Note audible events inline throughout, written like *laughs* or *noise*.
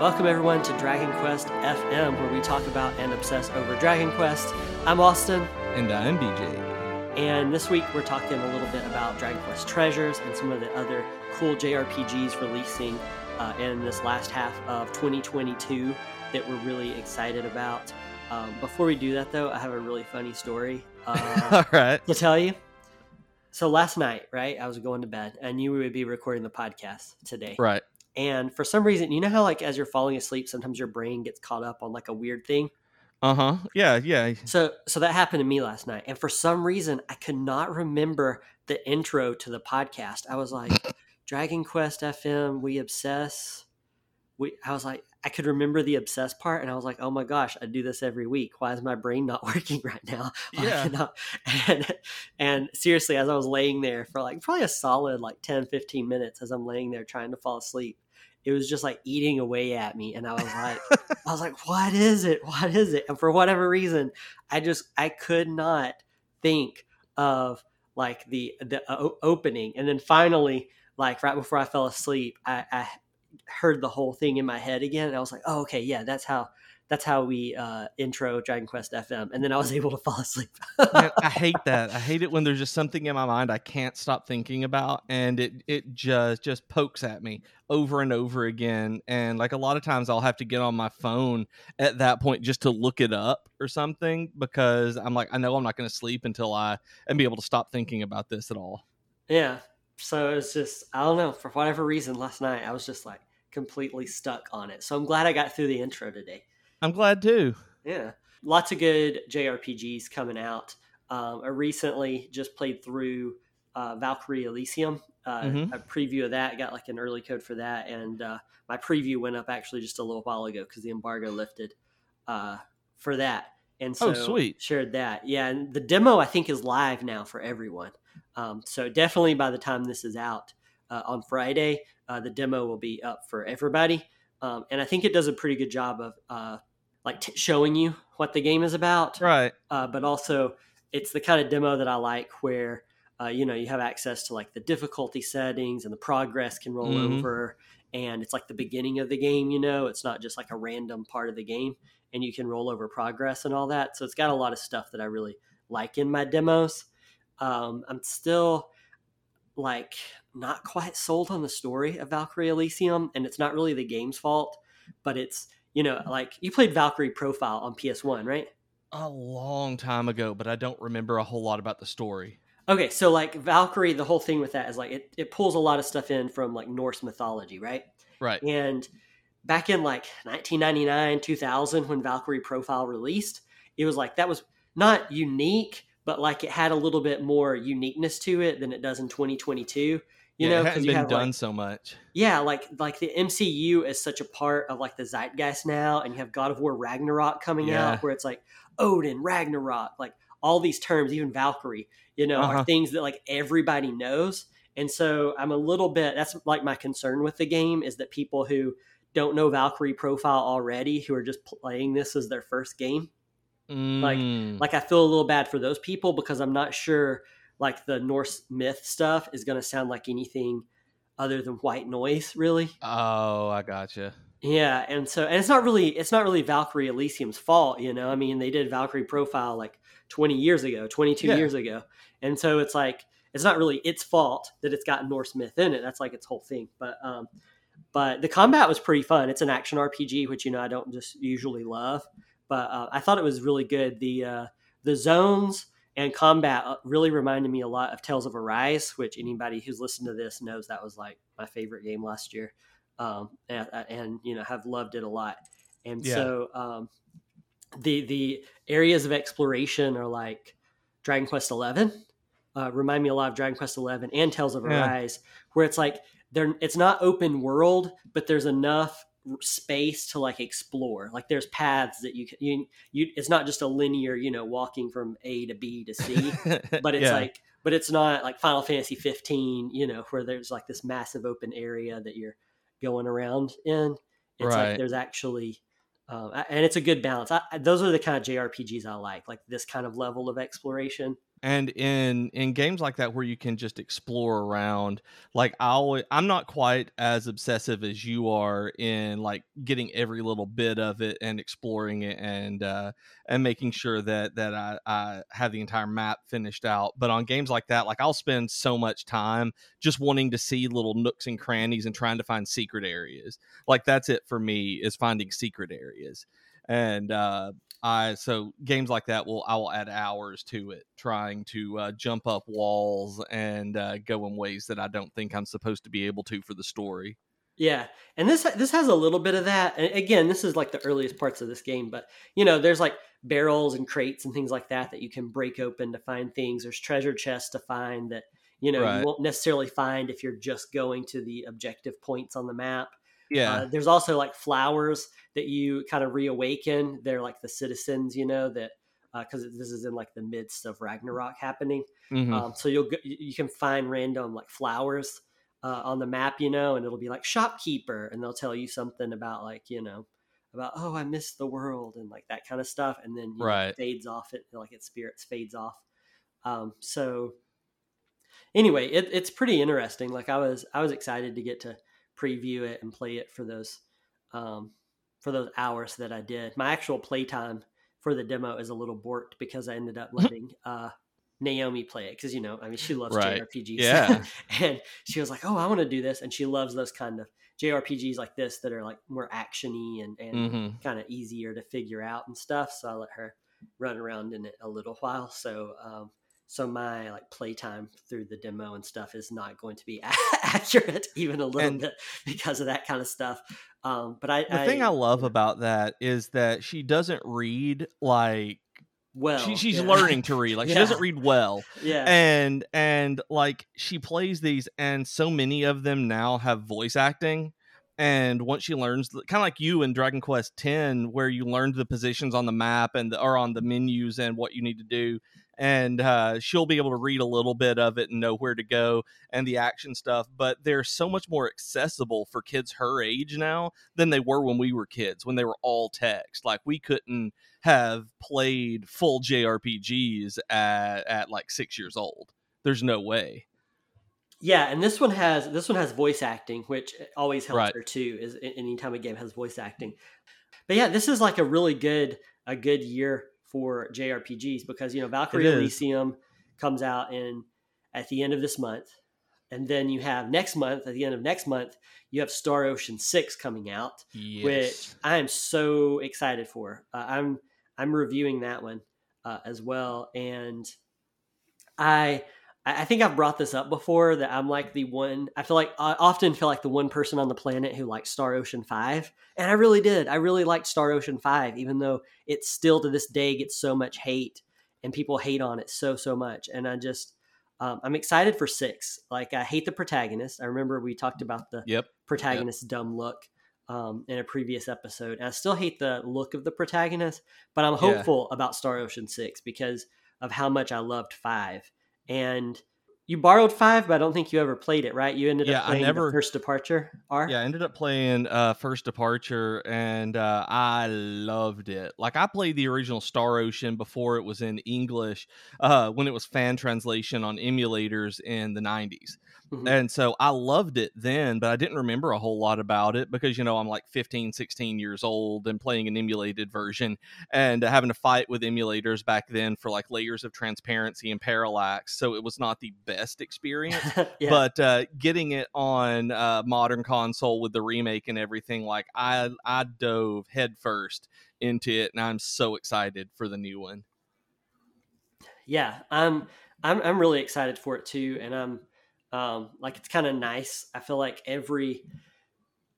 Welcome everyone to Dragon Quest FM, where we talk about and obsess over Dragon Quest. I'm Austin, And I'm BJ. and this week we're talking a little bit about Dragon Quest Treasures and some of the other cool JRPGs releasing uh, in this last half of 2022 that we're really excited about. Um, before we do that, though, I have a really funny story uh, *laughs* All right. to tell you. So last night, right, I was going to bed. I knew we would be recording the podcast today. Right. And for some reason, you know how like as you're falling asleep, sometimes your brain gets caught up on like a weird thing. Uh huh. Yeah. Yeah. So so that happened to me last night. And for some reason, I could not remember the intro to the podcast. I was like, Dragon Quest FM, we obsess. We I was like, I could remember the obsess part, and I was like, oh my gosh, I do this every week. Why is my brain not *laughs* working right now? *laughs* Why Yeah. And and seriously, as I was laying there for like probably a solid like 10, 15 minutes as I'm laying there trying to fall asleep, it was just like eating away at me. And I was like, *laughs* I was like, what is it? What is it? And for whatever reason, I just I could not think of like the the uh, opening. And then finally, like right before I fell asleep, I, I heard the whole thing in my head again. And I was like, oh, okay, yeah, that's how that's how we uh, intro Dragon Quest FM. And then I was *laughs* able to fall asleep. Man, I *laughs* hate that. I hate it when there's just something in my mind I can't stop thinking about, and it it just just pokes at me over and over again. And like a lot of times, I'll have to get on my phone at that point just to look it up or something because I'm like, I know I'm not going to sleep until I and be able to stop thinking about this at all. yeah. So it's just I don't know for whatever reason last night I was just like completely stuck on it. So I'm glad I got through the intro today. I'm glad too. Yeah, lots of good JRPGs coming out. Um, I recently just played through uh, Valkyrie Elysium. Uh, Mhm. A preview of that got like an early code for that, and uh, my preview went up actually just a little while ago because the embargo lifted uh, for that. And so Oh, sweet. shared that. Yeah, and the demo I think is live now for everyone. Um, so definitely by the time this is out uh, on Friday, uh, the demo will be up for everybody. Um, and I think it does a pretty good job of uh, like t- showing you what the game is about, Right. uh, but also it's the kind of demo that I like where uh, you know you have access to like the difficulty settings and the progress can roll Mhm. over, and it's like the beginning of the game. You know, it's not just like a random part of the game, and you can roll over progress and all that. So it's got a lot of stuff that I really like in my demos. Um, I'm still like not quite sold on the story of Valkyrie Elysium, and it's not really the game's fault, but it's you know mm. like you played Valkyrie Profile on PS1, right? A long time ago, but I don't remember a whole lot about the story. Okay, so like Valkyrie, the whole thing with that is like it, it pulls a lot of stuff in from like Norse mythology, right? Right. And back in like 1999, 2000, when Valkyrie Profile released, it was like that was not unique, but like it had a little bit more uniqueness to it than it does in 2022. You yeah, know, it because you been have done like, so much. yeah, like like the MCU is such a part of like the zeitgeist now, and you have God of War Ragnarok coming Yeah. out, where it's like Odin, Ragnarok, like all these terms, even Valkyrie, you know, Uh-huh. are things that like everybody knows. And so I'm a little bit that's like my concern with the game is that people who don't know Valkyrie profile already, who are just playing this as their first game, Mm. like I feel a little bad for those people because I'm not sure like the Norse myth stuff is going to sound like anything other than white noise, really. oh, I gotcha. Yeah, and so and it's not really it's not really Valkyrie Elysium's fault, you know. I mean, they did Valkyrie Profile like 20 years ago, 22 Yeah. years ago. And so it's like it's not really its fault that it's got Norse myth in it. That's like its whole thing. But um but the combat was pretty fun. It's an action RPG, which you know I don't just usually love, but uh, I thought it was really good. The uh the zones and combat uh, really reminded me a lot of Tales of Arise, which anybody who's listened to this knows that was like my favorite game last year um, and, and you know have loved it a lot. And Yeah. so um, the the areas of exploration are like Dragon Quest Eleven. Uh, remind me a lot of Dragon Quest Eleven and Tales of Yeah. Arise, where it's like they're it's not open world, but there's enough space to like explore. Like there's paths that you can you you. It's not just a linear, you know, walking from A to B to C *laughs* but it's Yeah. like but it's not like final fantasy 15 you know where there's like this massive open area that you're going around in it's Right. like there's actually um, and it's a good balance I, those are the kind of jrpgs i like like this kind of level of exploration and in in games like that where you can just explore around like i i'm not quite as obsessive as you are in like getting every little bit of it and exploring it and uh and making sure that that i i have the entire map finished out. But on games like that like i'll spend so much time just wanting to see little nooks and crannies and trying to find secret areas. Like that's it for me is finding secret areas. And uh I so games like that will I will add hours to it, trying to uh, jump up walls and uh, go in ways that I don't think I'm supposed to be able to for the story. Yeah, and this this has a little bit of that. And again, this is like the earliest parts of this game, but you know, there's like barrels and crates and things like that that you can break open to find things. There's treasure chests to find that you know right. you won't necessarily find if you're just going to the objective points on the map. Yeah. Uh, there's also like flowers that you kind of reawaken. They're like the citizens, you know, that because uh, this is in like the midst of Ragnarok happening. Mm-hmm. Um, so you'll you can find random like flowers uh, on the map, you know, and it'll be like shopkeeper, and they'll tell you something about like you know about oh I miss the world and like that kind of stuff, and then right. know, fades off. It like its spirits fades off. Um, so anyway, it, it's pretty interesting. Like I was I was excited to get to preview it and play it for those um, for those hours that I did. My actual playtime for the demo is a little borked because I ended up *laughs* letting uh, Naomi play it because you know I mean she loves right. JRPGs. Yeah, *laughs* and she was like, "Oh, I want to do this," and she loves those kind of JRPGs like this that are like more actiony and, and mm-hmm. kind of easier to figure out and stuff. So I let her run around in it a little while. So um, so my like playtime through the demo and stuff is not going to be *laughs* accurate even a little and bit *laughs* because of that kind of stuff um but i the I, thing i love about that is that she doesn't read like well she, she's yeah. learning to read *laughs* like yeah. she doesn't read well yeah and and like she plays these and so many of them now have voice acting and once she learns kind of like you in dragon quest 10 where you learned the positions on the map and the, or on the menus and what you need to do and uh, she'll be able to read a little bit of it and know where to go and the action stuff. But they're so much more accessible for kids her age now than they were when we were kids, when they were all text. Like we couldn't have played full JRPGs at, at like six years old. There's no way. Yeah, and this one has this one has voice acting, which always helps right. her too. Is anytime a game has voice acting. But yeah, this is like a really good a good year for JRPGs because you know Valkyrie Elysium comes out in at the end of this month, and then you have next month at the end of next month you have Star Ocean Six coming out, yes. which I am so excited for. Uh, I'm I'm reviewing that one uh, as well, and I I think I've brought this up before that I'm like the one. I feel like I often feel like the one person on the planet who likes Star Ocean Five, and I really did. I really liked Star Ocean Five, even though it still to this day gets so much hate, and people hate on it so so much. And I just um, I'm excited for six. Like I hate the protagonist. I remember we talked about the yep. protagonist's yep. dumb look um, in a previous episode. And I still hate the look of the protagonist, but I'm hopeful yeah. about Star Ocean Six because of how much I loved Five and you borrowed five, but I don't think you ever played it, right? You ended yeah, up playing I never, First Departure. R. Yeah, I ended up playing uh, First Departure, and uh, I loved it. Like I played the original Star Ocean before it was in English, uh, when it was fan translation on emulators in the '90s. Mm-hmm. And so I loved it then, but I didn't remember a whole lot about it because, you know, I'm like 15, 16 years old and playing an emulated version and having to fight with emulators back then for like layers of transparency and parallax. So it was not the best experience. *laughs* yeah. But uh, getting it on uh, modern console with the remake and everything, like I, I dove headfirst into it and I'm so excited for the new one. Yeah, I'm I'm I'm really excited for it too, and I'm um, like it's kind of nice. I feel like every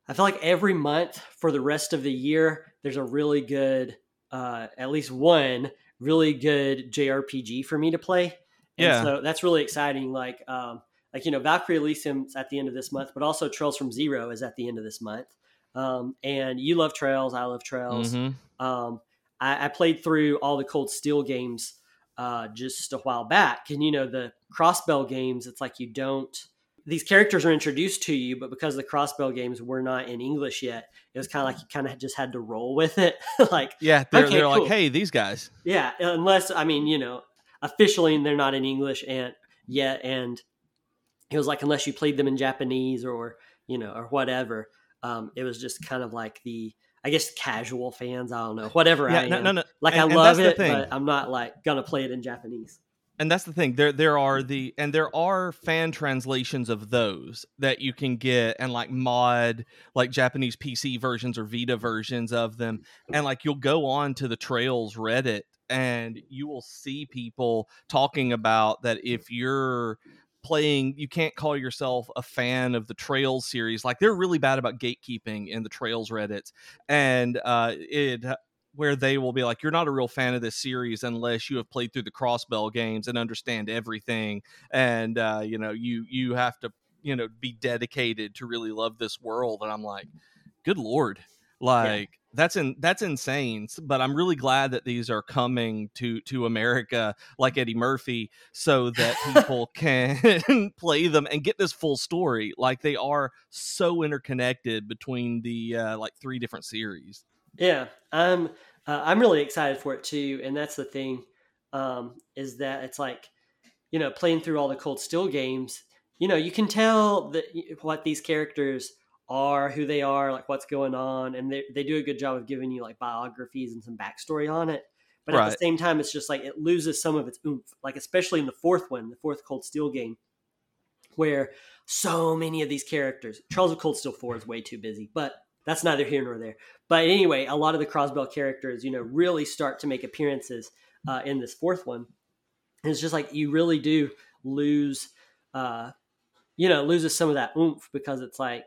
I feel like every month for the rest of the year, there's a really good, uh, at least one really good JRPG for me to play. And yeah. So that's really exciting. Like, um, like you know, Valkyrie Elysium's at the end of this month, but also Trails from Zero is at the end of this month. Um, and you love Trails, I love Trails. Mm-hmm. Um, I, I, played through all the Cold Steel games uh, just a while back, and you know the crossbell games, it's like you don't these characters are introduced to you, but because the crossbell games were not in English yet, it was kind of like you kind of just had to roll with it. *laughs* like, yeah, they're, okay, they're cool. like, hey, these guys. Yeah, unless I mean, you know, officially they're not in English and yet, and it was like unless you played them in Japanese or you know or whatever, um, it was just kind of like the I guess casual fans. I don't know, whatever. Yeah, I no, am. no, no. Like And- I love it, but I'm not like gonna play it in Japanese. and that's the thing there there are the and there are fan translations of those that you can get and like mod like japanese pc versions or vita versions of them and like you'll go on to the trails reddit and you will see people talking about that if you're playing you can't call yourself a fan of the trails series like they're really bad about gatekeeping in the trails reddit and uh it where they will be like, "You're not a real fan of this series unless you have played through the Crossbell games and understand everything, and uh, you know you you have to you know be dedicated to really love this world." And I'm like, "Good lord!" Like that's in that's insane. But I'm really glad that these are coming to to America, like Eddie Murphy, so that people *laughs* can *laughs* play them and get this full story. Like they are so interconnected between the uh, like three different series. Yeah, I'm uh, I'm really excited for it too, and that's the thing um, is that it's like you know playing through all the Cold Steel games, you know you can tell that what these characters are, who they are, like what's going on, and they they do a good job of giving you like biographies and some backstory on it. But at the same time, it's just like it loses some of its oomph. Like especially in the fourth one, the fourth Cold Steel game, where so many of these characters, Trails of Cold Steel Four is way too busy, but that's neither here nor there. But anyway, a lot of the Crossbell characters, you know, really start to make appearances uh, in this fourth one. And it's just like you really do lose, uh, you know, loses some of that oomph because it's like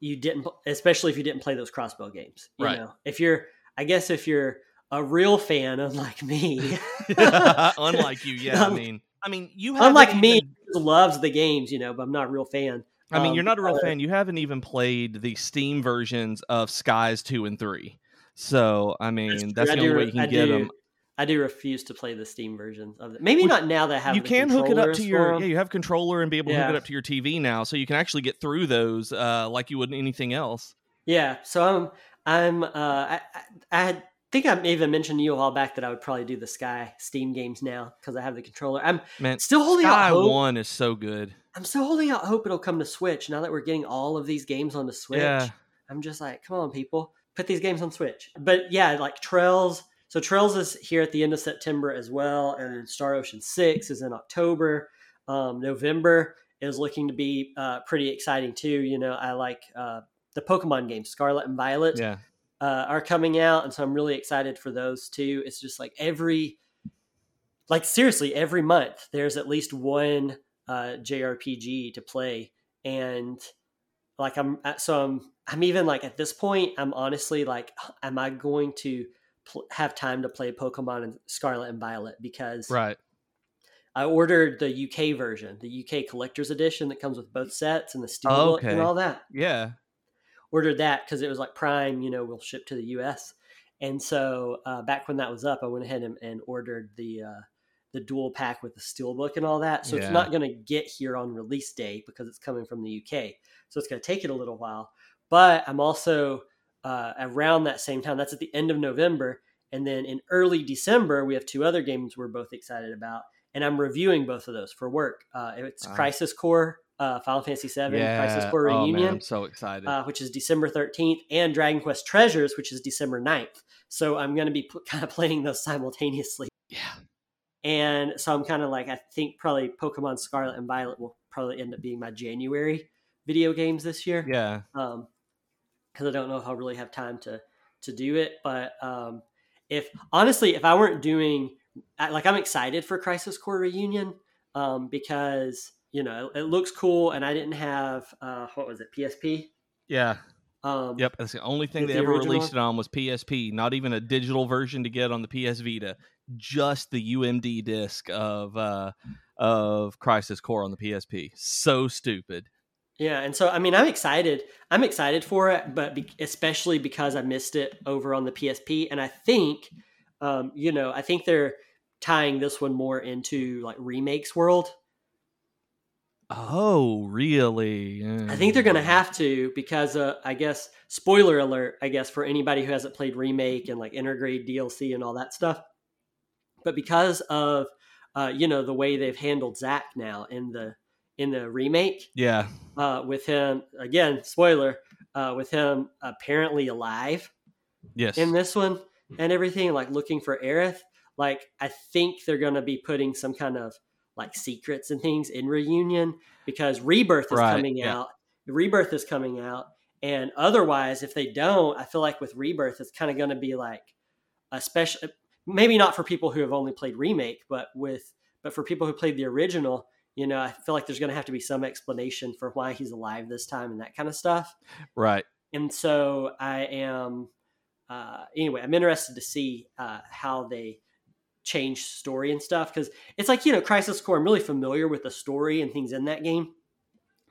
you didn't, especially if you didn't play those Crossbell games. You Right. know, if you're, I guess, if you're a real fan, unlike me, *laughs* unlike you, yeah. I Um, mean, I mean, you unlike me, even- who loves the games, you know, but I'm not a real fan. I mean, um, you're not a real fan. You haven't even played the Steam versions of Skies two and three. So I mean, that's, I the do- only way you can I get do- them. I do refuse to play the Steam versions of it. Maybe Well, not now that I have You can hook it up to your. yeah. You have controller and be able to hook it up to your TV now, so you can actually get through those uh, like you would anything else. Yeah, so I'm I'm uh I, I, think I even mentioned to you a while back that I would probably do the Sky Steam games now because I have the controller. I'm Man, still holding Sky out hope. One is so good. I'm still holding out hope it'll come to Switch now that we're getting all of these games on the Switch. Yeah. I'm just like, come on, people, put these games on Switch. But yeah, like Trails. So Trails is here at the end of September as well, and Star Ocean Six is in October. Um, November is looking to be uh, pretty exciting too. You know, I like uh, the Pokemon games, Scarlet and Violet Yeah, uh, are coming out, and so I'm really excited for those too. It's just like every, like seriously, every month there's at least one uh, JRPG to play, and like I'm uh, so I'm I'm even like at this point I'm honestly like, am I going to pl- have time to play Pokemon and Scarlet and Violet because right. I ordered the UK version, the UK collector's edition that comes with both sets and the steelbook Oh, Okay. and all that Yeah, ordered that because it was like Prime, you know, will ship to the U.S. And so uh, back when that was up, I went ahead and, and ordered the uh, the dual pack with the steelbook and all that. So Yeah. it's not going to get here on release day because it's coming from the UK. So it's going to take it a little while. But I'm also uh, around that same time. That's at the end of November, and then in early December we have two other games we're both excited about, and I'm reviewing both of those for work. Uh, it's. Crisis Core, uh, Final Fantasy VII, yeah. Crisis Core Oh, man, Reunion I'm so excited. uh, which is December 13th, and Dragon Quest Treasures, which is December 9th. So I'm going to be p- kind of playing those simultaneously. yeah, And so I'm kind of like, I think probably Pokemon Scarlet and Violet will probably end up being my January video games this year. yeah. Um, because I don't know if I'll really have time to to do it. But um, if honestly, if I weren't doing like, I'm excited for Crisis Core Reunion um, because you know it, it looks cool, and I didn't have uh, what was it PSP. Yeah. Um, Yep. That's the only thing they the ever original? released it on was PSP. Not even a digital version to get on the PS Vita. Just the UMD disc of uh of Crisis Core on the PSP. So stupid. Yeah, and so I mean, I'm excited. I'm excited for it, but be- especially because I missed it over on the PSP, and I think, um, you know, I think they're tying this one more into like remakes world. Oh, really? I think they're going to Mm. have to because uh, I guess spoiler alert. I guess for anybody who hasn't played remake and like intergrade DLC and all that stuff, but because of uh, you know, the way they've handled Zack now in the in the remake. Yeah. Uh, with him again, spoiler, uh, with him apparently alive Yes. in this one and everything, like looking for Aerith. Like I think they're gonna be putting some kind of like secrets and things in reunion because Rebirth is Right, coming yeah. out. Rebirth is coming out, and otherwise, if they don't, I feel like with Rebirth, it's kind of going to be like a special. Maybe not for people who have only played remake, but with but for people who played the original, you know, I feel like there's going to have to be some explanation for why he's alive this time and that kind of stuff. right. And so I am uh, anyway. I'm interested to see uh, how they change story and stuff because it's like you know Crisis Core. I'm really familiar with the story and things in that game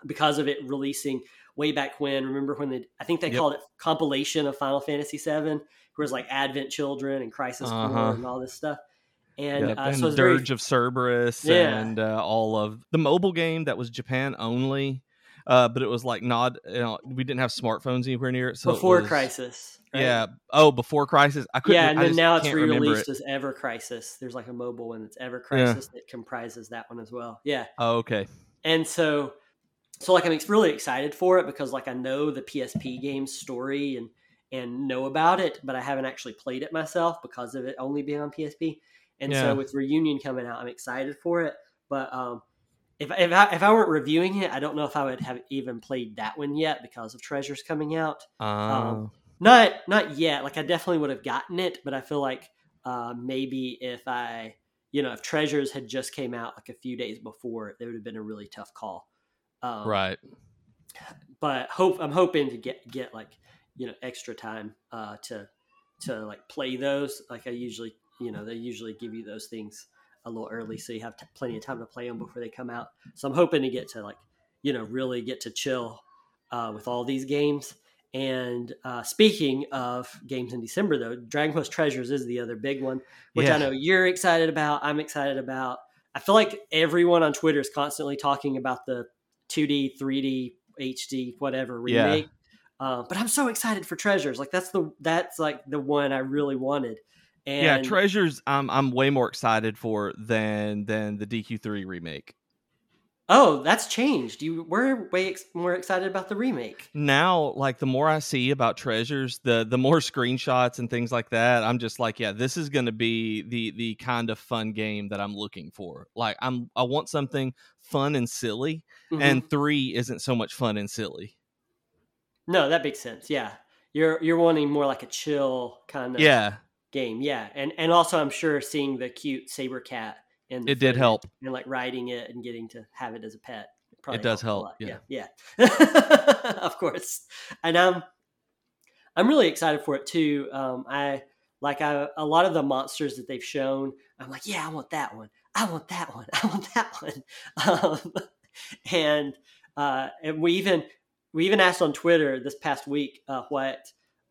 because of it releasing way back when. Remember when they? I think they Yep. called it compilation of Final Fantasy VII, where it's like Advent Children and Crisis Uh-huh. Core and all this stuff. And, uh, and so it's very Dirge of Cerberus Yeah. and uh, all of the mobile game that was Japan only. Uh, but it was like not, you know, we didn't have smartphones anywhere near it. So it before was- Crisis. right? Yeah. Oh, before Crisis. I couldn't. Yeah, and then now it's re-released it. as Ever Crisis. There's like a mobile one that's Ever Crisis that comprises that one as well. Yeah, Oh, okay. and so so like i'm really excited for it because like i know the psp game story and and know about it but i haven't actually played it myself because of it only being on psp and Yeah. so with reunion coming out i'm excited for it but um if, if, I, if I weren't reviewing it, I don't know if I would have even played that one yet because of Treasures coming out. Uh, Not not yet. Like I definitely would have gotten it, but I feel like uh, maybe if I, you know, if Treasures had just came out like a few days before, it would have been a really tough call. Um, right. But hope I'm hoping to get get like you know extra time uh, to to like play those. Like I usually, you know, they usually give you those things a little early, so you have t- plenty of time to play them before they come out. So I'm hoping to get to like you know really get to chill uh, with all these games. And uh, speaking of games in December, though, Dragon Quest Treasures is the other big one, which Yeah. I know you're excited about. I'm excited about. I feel like everyone on Twitter is constantly talking about the 2D, 3D, HD, whatever Yeah. remake. Uh, but I'm so excited for Treasures. Like that's the that's like the one I really wanted. And yeah, Treasures. I'm I'm way more excited for than than the DQ3 remake. oh, that's changed. You we're way ex- more excited about the remake. now like the more i see about treasures the the more screenshots and things like that i'm just like yeah this is going to be the the kind of fun game that i'm looking for like i'm i want something fun and silly Mhm. and three isn't so much fun and silly no, that makes sense. Yeah, you're you're wanting more like a chill kind of yeah game. Yeah, and and also I'm sure seeing the cute saber cat and it did help and like riding it and getting to have it as a pet. probably does help, lot. Yeah, yeah, *laughs* of course. And um, I'm really excited for it too. Um, I like I, a lot of the monsters that they've shown. I'm like, yeah, I want that one. I want that one. *laughs* I want that one. Um, *laughs* and uh, and we even we even asked on Twitter this past week uh, what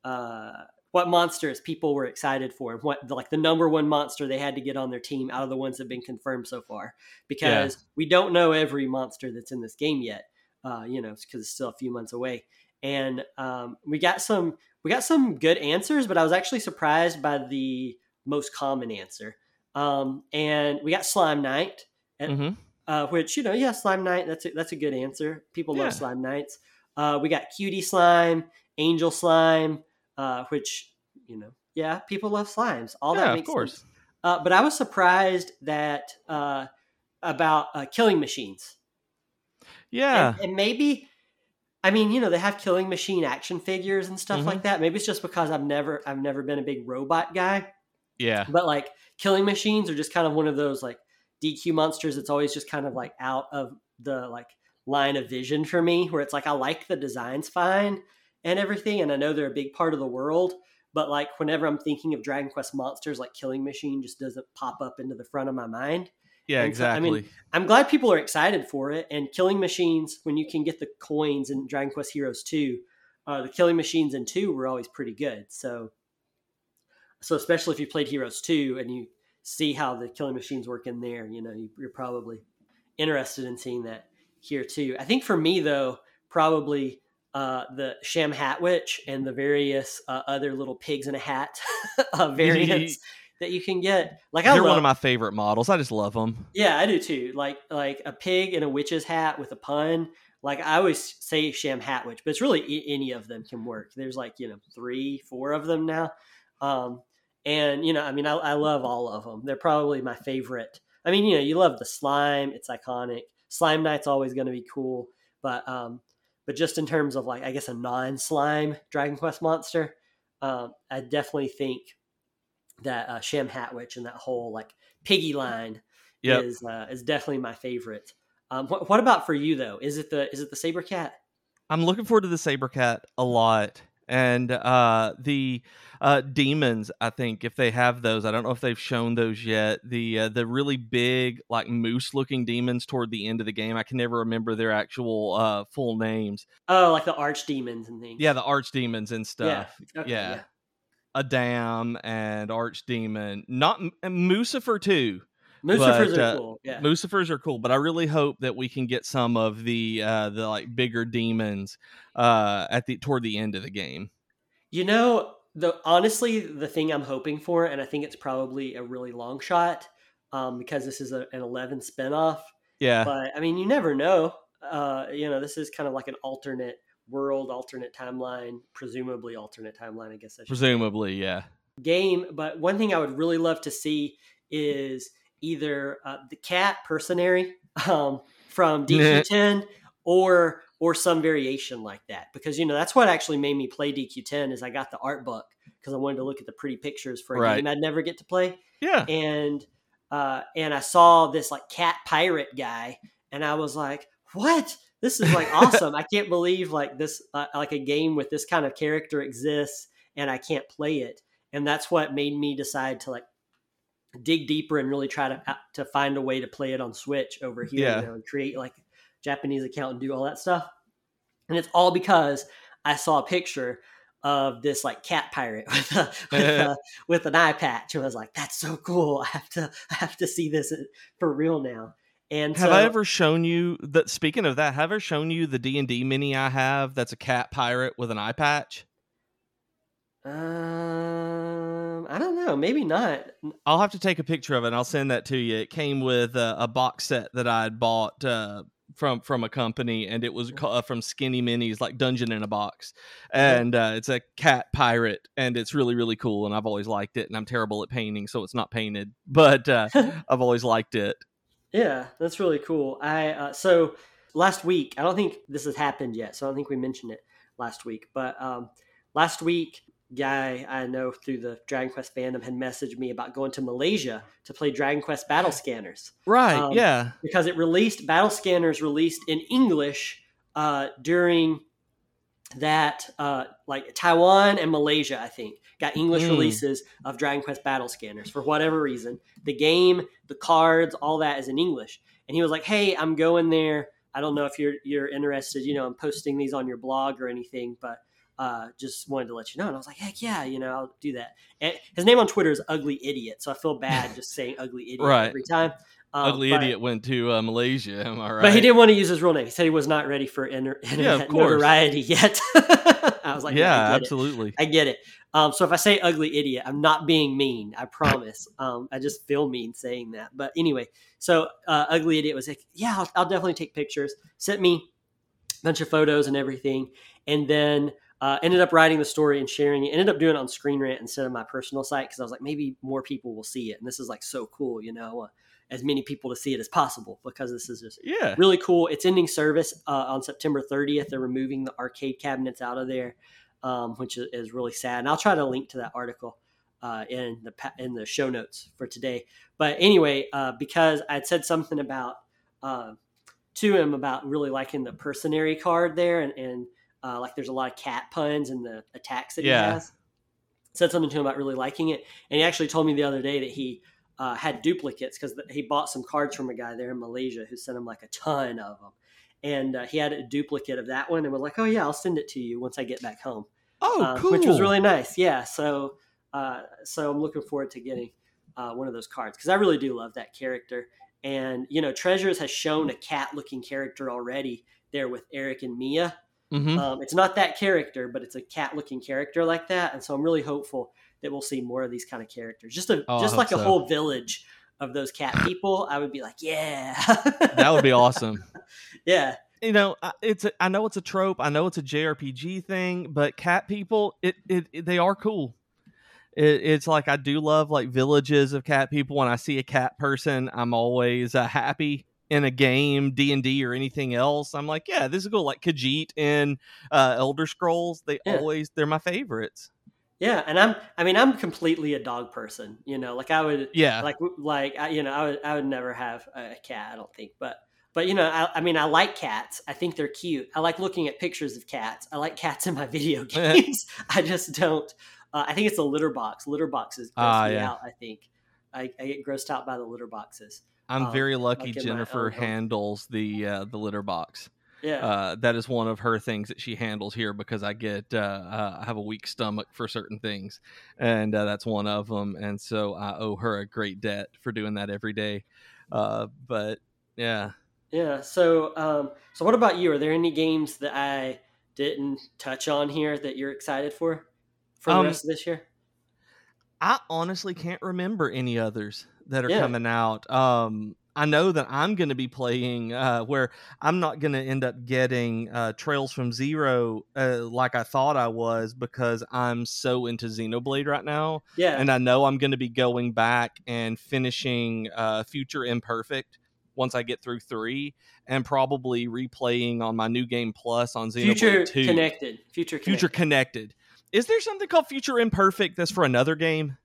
uh, what monsters people were excited for, and what like the number one monster they had to get on their team out of the ones that have been confirmed so far, because we don't know every monster that's in this game yet. Uh, you know, because it's still a few months away, and um, we got some we got some good answers, but I was actually surprised by the most common answer. Um, and we got Slime Knight, and hmm uh, which you know, yeah, Slime Knight. That's a, that's a good answer. People Yeah. love Slime Knights. Uh, we got Cutie Slime, Angel Slime, uh, which you know, yeah, people love slimes. All yeah that of course sense. Uh, but I was surprised that uh, about uh, killing machines. yeah and, and maybe. I mean, you know, they have killing machine action figures and stuff Mhm. like that. Maybe it's just because I've never, I've never been a big robot guy yeah but like killing machines are just kind of one of those like DQ monsters. It's always just kind of like out of the like line of vision for me, where it's like I like the designs fine and everything, and I know they're a big part of the world. But like whenever I'm thinking of Dragon Quest monsters, like Killing Machine just doesn't pop up into the front of my mind. yeah and so, I mean, I'm glad people are excited for it. And Killing Machines, when you can get the coins in Dragon Quest Heroes 2, uh, the Killing Machines in 2 were always pretty good. So, so especially if you played Heroes 2 and you see how the Killing Machines work in there, you know, you, you're probably interested in seeing that here too. I think for me, though, probably uh, the Sham Hat Witch and the various uh, other little pigs in a hat *laughs* uh, variants that you can get. Like They're I love, one of my favorite models. I just love them. yeah, I do too. Like like a pig in a witch's hat with a pun. Like I always say Sham Hatwitch, but it's really any of them can work. There's like you know three, four of them now, um, and you know I mean I, I love all of them. They're probably my favorite. I mean you know you love the slime; it's iconic. Slime Knight's always going to be cool, but um, but just in terms of like I guess a non-slime Dragon Quest monster, um, I definitely think that uh, Sham Hatwitch and that whole like piggy line Yep. is uh, is definitely my favorite. Um, what, what about for you though? Is it the is it the saber cat? I'm looking forward to the saber cat a lot. And uh, the uh, demons, I think, if they have those, I don't know if they've shown those yet. The uh, the really big, like moose looking demons toward the end of the game. I can never remember their actual uh, full names. Oh, like the arch demons and things. Yeah, the arch demons and yeah, stuff. okay, yeah. A dam and archdemon, not and Lucifer too. Lucifers But, are uh, cool. Yeah, Lucifers are cool, but I really hope that we can get some of the uh, the like bigger demons uh, at the toward the end of the game. you know the honestly the thing I'm hoping for, and I think it's probably a really long shot, um, because this is a, an 11 spinoff. Yeah, But I mean, you never know. Uh, you know, this is kind of like an alternate world, alternate timeline, presumably alternate timeline. I guess I should say. presumably, yeah. game. But one thing I would really love to see is either uh, the cat personary um, from *laughs* DQ10 or or some variation like that. Because you know that's what actually made me play DQ10 is I got the art book because I wanted to look at the pretty pictures for a Right. game I'd never get to play Yeah, and uh, and I saw this like cat pirate guy, and I was like, "What? This is like *laughs* awesome! I can't believe like this uh, like a game with this kind of character exists, and I can't play it." And that's what made me decide to like dig deeper and really try to uh, to find a way to play it on Switch over here, Yeah. you know, and create like Japanese account and do all that stuff. And it's all because I saw a picture of this like cat pirate *laughs* with a, with, a, *laughs* with an eye patch, and I was like, "That's so cool! I have to I have to see this for real now." And have so, I ever shown you that? Speaking of that, have I ever shown you the D and D mini I have? That's a cat pirate with an eye patch. Um, I don't know. Maybe not. I'll have to take a picture of it. and I'll send that to you. It came with uh, a box set that I had bought uh, from from a company, and it was Mm. uh, from Skinny Minis, like Dungeon in a Box. And uh, it's a cat pirate, and it's really really cool. And I've always liked it. And I'm terrible at painting, so it's not painted, *laughs* but uh, *laughs* I've always liked it. Yeah, that's really cool. I uh, so last week, I don't think this has happened yet, so I don't think we mentioned it last week. But um, last week, guy I know through the Dragon Quest fandom had messaged me about going to Malaysia to play Dragon Quest Battle Scanners Right? Um, yeah. because it released Battle Scanners released in English uh, during that uh, like Taiwan and Malaysia, I think, got English Hmm. releases of Dragon Quest Battle Scanners for whatever reason. The game, the cards, all that is in English. And he was like, "Hey, I'm going there. I don't know if you're you're interested. You know, I'm posting these on your blog or anything, but." Uh, just wanted to let you know, and I was like, "Heck yeah, you know, I'll do that." And his name on Twitter is Ugly Idiot, so I feel bad *laughs* just saying Ugly Idiot Right. every time. Um, Ugly but- idiot went to uh, Malaysia. Am I right? but he didn't want to use his real name. He said he was not ready for inter- internet course. notoriety *laughs* yet. I was like, yeah, yeah, I get it. absolutely. I get it. Um, so if I say ugly idiot, I'm not being mean. I promise. Um, I just feel mean saying that. But anyway, so uh, ugly idiot was like, yeah, I'll, I'll definitely take pictures. Sent me a bunch of photos and everything, and then uh, ended up writing the story and sharing it. Ended up doing it on Screen Rant instead of my personal site because I was like, maybe more people will see it, and this is like so cool, you know. I want as many people to see it as possible because this is just Yeah. really cool. It's ending service uh, on September 30th. They're removing the arcade cabinets out of there, um, which is, is really sad. And I'll try to link to that article uh, in the in the show notes for today. But anyway, uh, because I'd said something about uh, to him about really liking the personary card there, and, and uh, like there's a lot of cat puns in the attacks that Yeah. he has. Said something to him about really liking it, and he actually told me the other day that he uh, had duplicates because he bought some cards from a guy there in Malaysia who sent him like a ton of them, and uh, he had a duplicate of that one and was like, "Oh yeah, I'll send it to you once I get back home," Oh, cool. which was really nice. Yeah, so uh, so I'm looking forward to getting uh, one of those cards because I really do love that character. And you know, Treasures has shown a cat-looking character already there with Erik and Mia. Mhm. Um, it's not that character, but it's a cat-looking character like that, and so I'm really hopeful that we'll see more of these kind of characters. Just a Oh, just like a whole village of those cat people. I would be like, yeah, *laughs* That would be awesome. *laughs* yeah, you know I- it's a, i know it's a trope i know it's a jrpg thing but cat people it, it, it they are cool it, it's like i do love like villages of cat people when i see a cat person i'm always uh, happy in a game d&d or anything else i'm like yeah this is cool like khajiit in uh, elder scrolls they Yeah. always they're my favorites yeah. And I'm I mean I'm completely a dog person. You know, like I would yeah like like I, you know I would I would never have a cat. I don't think, but but you know I, I mean I like cats. I think they're cute. I like looking at pictures of cats. I like cats in my *laughs* video *laughs* games. I just don't. Uh, I think it's a litter box. Litter boxes gross Ah, me yeah. out. I think I, I get grossed out by the litter boxes. I'm um, very lucky jennifer handles the uh, the litter box Yeah, uh, that is one of her things that she handles here because I get uh, uh, I have a weak stomach for certain things, and uh, that's one of them. And so I owe her a great debt for doing that every day. Uh, but yeah, yeah. So um, so what about you? Are there any games that I didn't touch on here that you're excited for for Um, the rest of this year? I honestly can't remember any others that are Yeah. coming out. Um, I know that I'm going to be playing uh, where I'm not going to end up getting uh, Trails from Zero uh, like I thought I was because I'm so into Xenoblade right now. Yeah, and I know I'm going to be going back and finishing uh, Future Imperfect once I get through three, and probably replaying on my new game plus on Xenoblade future Two. connected. Future connected. Future Connected. Is there something called Future Imperfect that's for another game?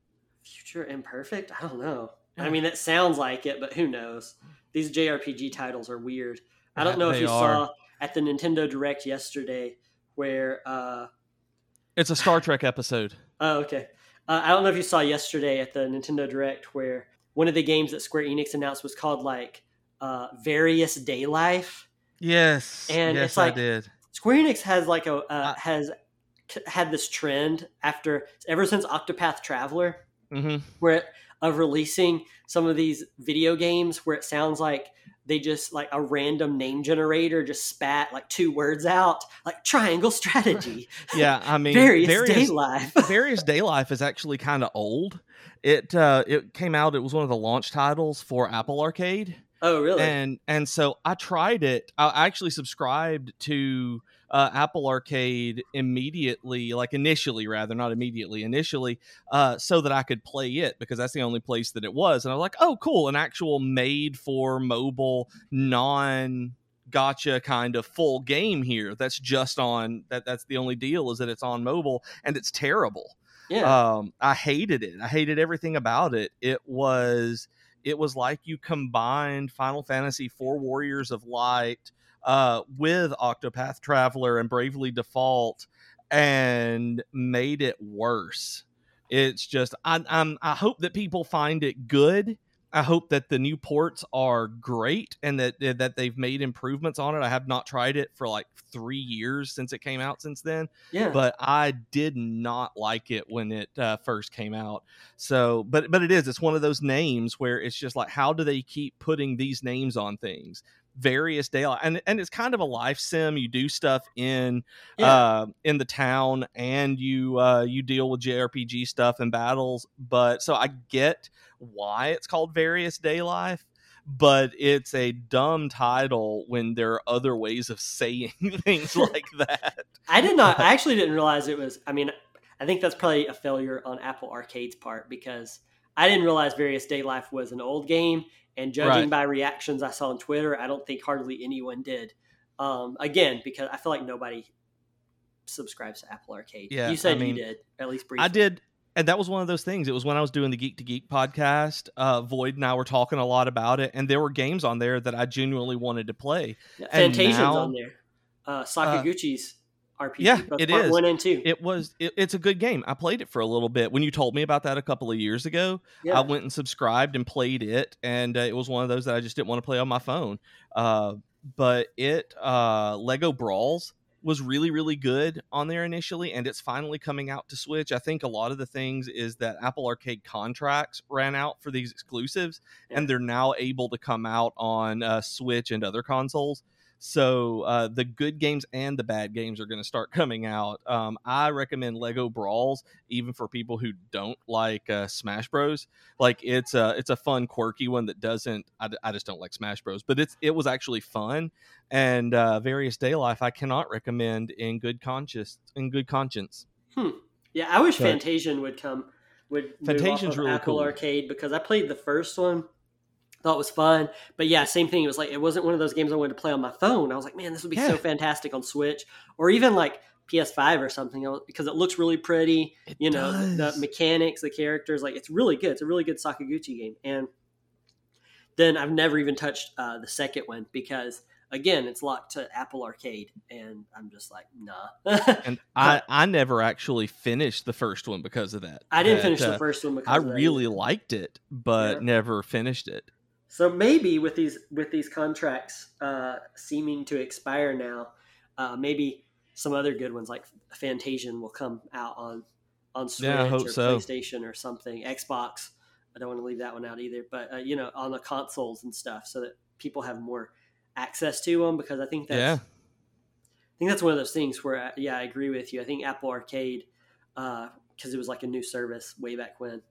Future imperfect? I don't know. I mean, that sounds like it, but who knows? These JRPG titles are weird. I don't know if you are. saw at the Nintendo Direct yesterday where. uh It's a Star Trek episode. Oh, okay. Uh, I don't know if you saw yesterday at the Nintendo Direct where one of the games that Square Enix announced was called like uh, Various Day Life. Yes, And yes, it's like- I did. Square Enix has like a uh, Uh, has c- had this trend after ever since Octopath Traveler hmm where of releasing some of these video games where it sounds like they just like a random name generator just spat like two words out like triangle strategy *laughs* Yeah, I mean, various, various day life *laughs* Various Day Life is actually kind of old. It uh, it came out. It was one of the launch titles for Apple Arcade. oh really and and so I tried it. I actually subscribed to uh, Apple Arcade immediately, like initially, rather not immediately, initially, uh, so that I could play it because that's the only place that it was. And I was like, oh, cool, an actual made for mobile, non gacha kind of full game here. That's just on that. That's the only deal is that it's on mobile and it's terrible yeah um i hated it i hated everything about it it was it was like you combined final fantasy four warriors of light uh with octopath traveler and bravely default and made it worse it's just I, I'm, I hope that people find it good I hope that the new ports are great and that that they've made improvements on it. I have not tried it for like three years since it came out since then, yeah but I did not like it when it uh, first came out. So, but but it is it's one of those names where it's just like how do they keep putting these names on things? Various daylight and and it's kind of a life sim. You do stuff in yeah uh, in the town and you uh, you deal with JRPG stuff and battles. But so I get why it's called Various Day Life, but it's a dumb title when there are other ways of *laughs* saying things *laughs* like that. i did not *laughs* i actually didn't realize it was i mean i think that's probably a failure on apple arcade's part because i didn't realize various day life was an old game and judging Right. by reactions i saw on twitter i don't think hardly anyone did um, again because i feel like nobody subscribes to apple arcade Yeah, you said I mean, you did at least briefly I did, and that was one of those things. It was when I was doing the Geek to Geek podcast. Uh, Void and I were talking a lot about it, and there were games on there that I genuinely wanted to play. Fantasian's now- on there. Uh, Sakaguchi's RPG. yeah, it is. One and two. It was, it, it's a good game. I played it for a little bit. When you told me about that a couple of years ago, yeah. I went and subscribed and played it, and uh, it was one of those that I just didn't want to play on my phone. Uh, but it, uh, Lego Brawls was really really good on there initially and it's finally coming out to switch i think a lot of the things is that apple arcade contracts ran out for these exclusives Yeah. and they're now able to come out on uh, switch and other consoles So uh, the good games and the bad games are going to start *laughs* coming out. Um, I recommend Lego Brawls, even for people who don't like uh, Smash Bros. Like it's a it's a fun, quirky one that doesn't. I, I just don't like Smash Bros. But it's it was actually fun. And uh, Various Day Life, I cannot recommend in good conscience. In good conscience. Hmm. Yeah, I wish but, Fantasian would come. Would Fantasian's really Apple cool. Arcade because I played the first one thought it was fun. But yeah, same thing. It was like it wasn't one of those games I wanted to play on my phone. I was like, man, this would be yeah. so fantastic on Switch or even like PS5 or something because it looks really pretty. It you know, the, the, mechanics, the characters, like it's really good. It's a really good Sakaguchi game. And then I've never even touched uh, the second one because again, it's locked to Apple Arcade, and I'm just like, nah. *laughs* and I, I never actually finished the first one because of that. I didn't finish uh, the first one because I really liked it, but yeah. never finished it. So maybe with these with these contracts uh, seeming to expire now, uh, maybe some other good ones like Fantasian will come out on on Switch yeah, or so. PlayStation or something. Xbox. I don't want to leave that one out either, but uh, you know, on the consoles and stuff, so that people have more access to them. Because I think that's yeah. I think that's one of those things where uh, yeah, I agree with you. I think Apple Arcade because uh, it was like a new service way back when,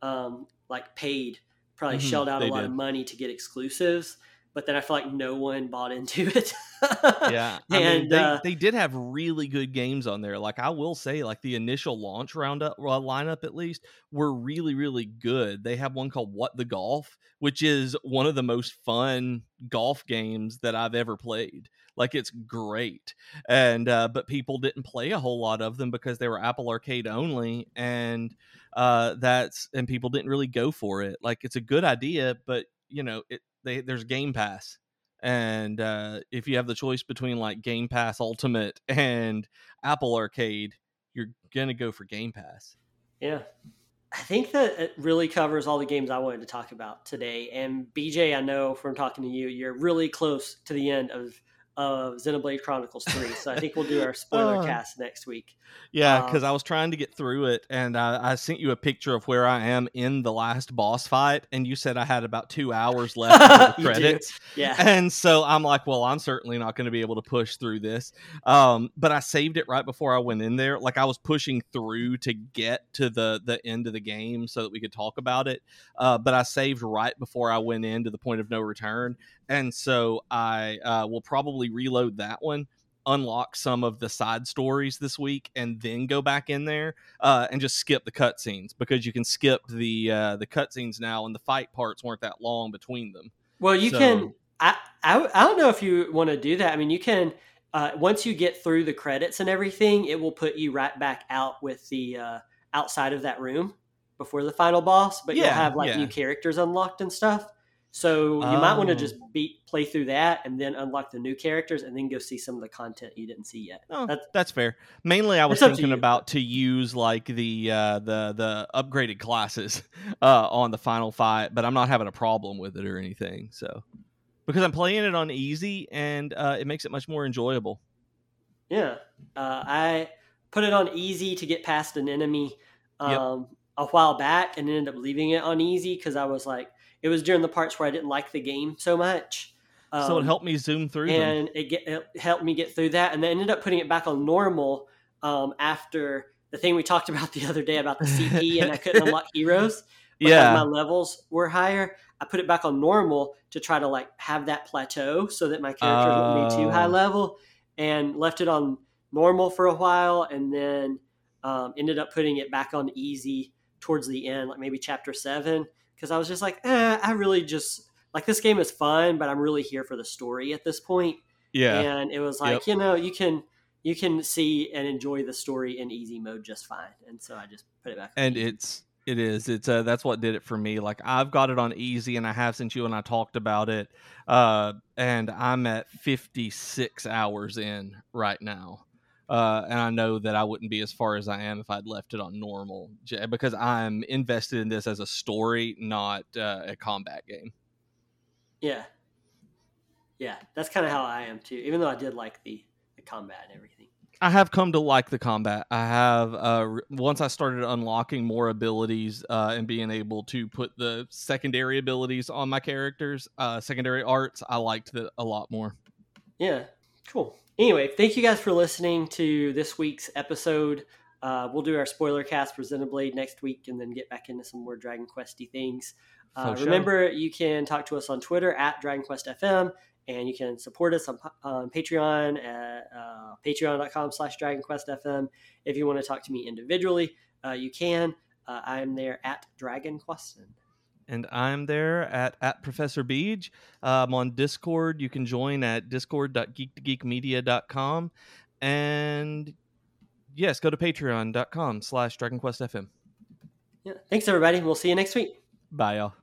um, like paid probably mm-hmm, shelled out a lot did. of money to get exclusives but then I feel like no one bought into *laughs* it. yeah, I and mean, they, uh, they did have really good games on there. Like I will say, like the initial launch roundup well, lineup at least were really really good. They have one called What the Golf, which is one of the most fun golf games that I've ever played. Like it's great, and uh, but people didn't play a whole lot of them because they were Apple Arcade only, and uh, that's and people didn't really go for it. Like it's a good idea, but you know, it they there's Game Pass, and uh, if you have the choice between like Game Pass Ultimate *laughs* and Apple Arcade, you're gonna go for Game Pass. Yeah, I think that it really covers all the games I wanted to talk about today. And BJ, I know from talking to you, you're really close to the end of of Xenoblade Chronicles 3. So I think we'll do our *laughs* spoiler uh, cast next week. Yeah, because um, I was trying to get through it and I, I, sent you a picture of where I am in the last boss fight. And you said I had about two hours *laughs* left the credits. Yeah. *laughs* And so I'm like, well, I'm certainly not going to be able to push through this. Um, but I saved it right before I went in there. Like I was pushing through to get to the, the end of the game so that we could talk about it. Uh, but I saved right before I went in to the point of no return and so I uh, will probably reload that one, unlock some of the side stories this week, and then go back in there uh, and just skip the cutscenes because you can skip the uh, the cutscenes now, and the fight parts weren't that long between them. Well, you so, can. I, I I don't know if you want to do that. I mean, you can. Uh, once you get through the credits and everything, it will put you right back out with the uh, outside of that room before the final boss. But yeah, you'll have like yeah. new characters unlocked and stuff. So you oh. might want to just beat play through that and then unlock the new characters and then go see some of the content you didn't see yet. Oh, that's, that's fair. Mainly, I was thinking to about to use like the uh, the the upgraded classes *laughs* uh, on the final fight, but I'm not having a problem with it or anything. So because I'm playing it on easy and uh, it makes it much more enjoyable. Yeah, uh, I put it on easy to get past an enemy um, yep. a while back and ended up leaving it on easy because I was like it was during the parts where I didn't like the game so much. Um, so it um, helped me zoom through, and it, get, it helped me get through that, and then ended up putting it back on normal um, after the thing we talked *laughs* about the other day about the CP, and I couldn't unlock *laughs* heroes. yeah, my levels were higher. I put it back on normal to try to like have that plateau so that my characters wouldn't be too high oh. level, and left it on normal for a while, and then um, ended up putting it back on easy towards the end, like maybe chapter seven because I was just like, eh, I really just like this game is fun, but I'm really here for the story at this point. Yeah, and it was like yep. you know you can you can see and enjoy the story in easy mode just fine, and so I just put it back. And it's it is it's uh that's what did it for me. Like I've got it on easy, and I have since you and I talked about it, uh, and I'm at 56 hours in right now. Uh, and I know that I wouldn't be as far as I am if I'd left it on normal because I'm invested in this as a story, not uh, a combat game. Yeah, yeah, that's kind of how I am too. Even though I did like the, the combat and everything. I have come to like the combat. I have uh, once I started unlocking more abilities uh, and being able to put the secondary abilities on my characters, uh, secondary arts. I liked it a lot more. Yeah, cool. Anyway, thank you guys for listening to this week's episode. Uh, we'll do our spoiler cast Xenoblade next week and then get back into some more Dragon Questy things. Uh, remember, you can talk to us on Twitter at Dragon Quest FM, and you can support us on, on Patreon at uh, patreon.com slash Dragon Quest FM. If you want to talk to me individually, uh, you can. Uh, I'm there at Dragon Questin and I'm there at at Professor Beej. Uh, I'm on Discord. You can join at discord.geek2geekmedia.com. And yes, go to patreon.com slash DragonQuestFM. Yeah. Thanks, everybody. We'll see you next week. Bye, y'all.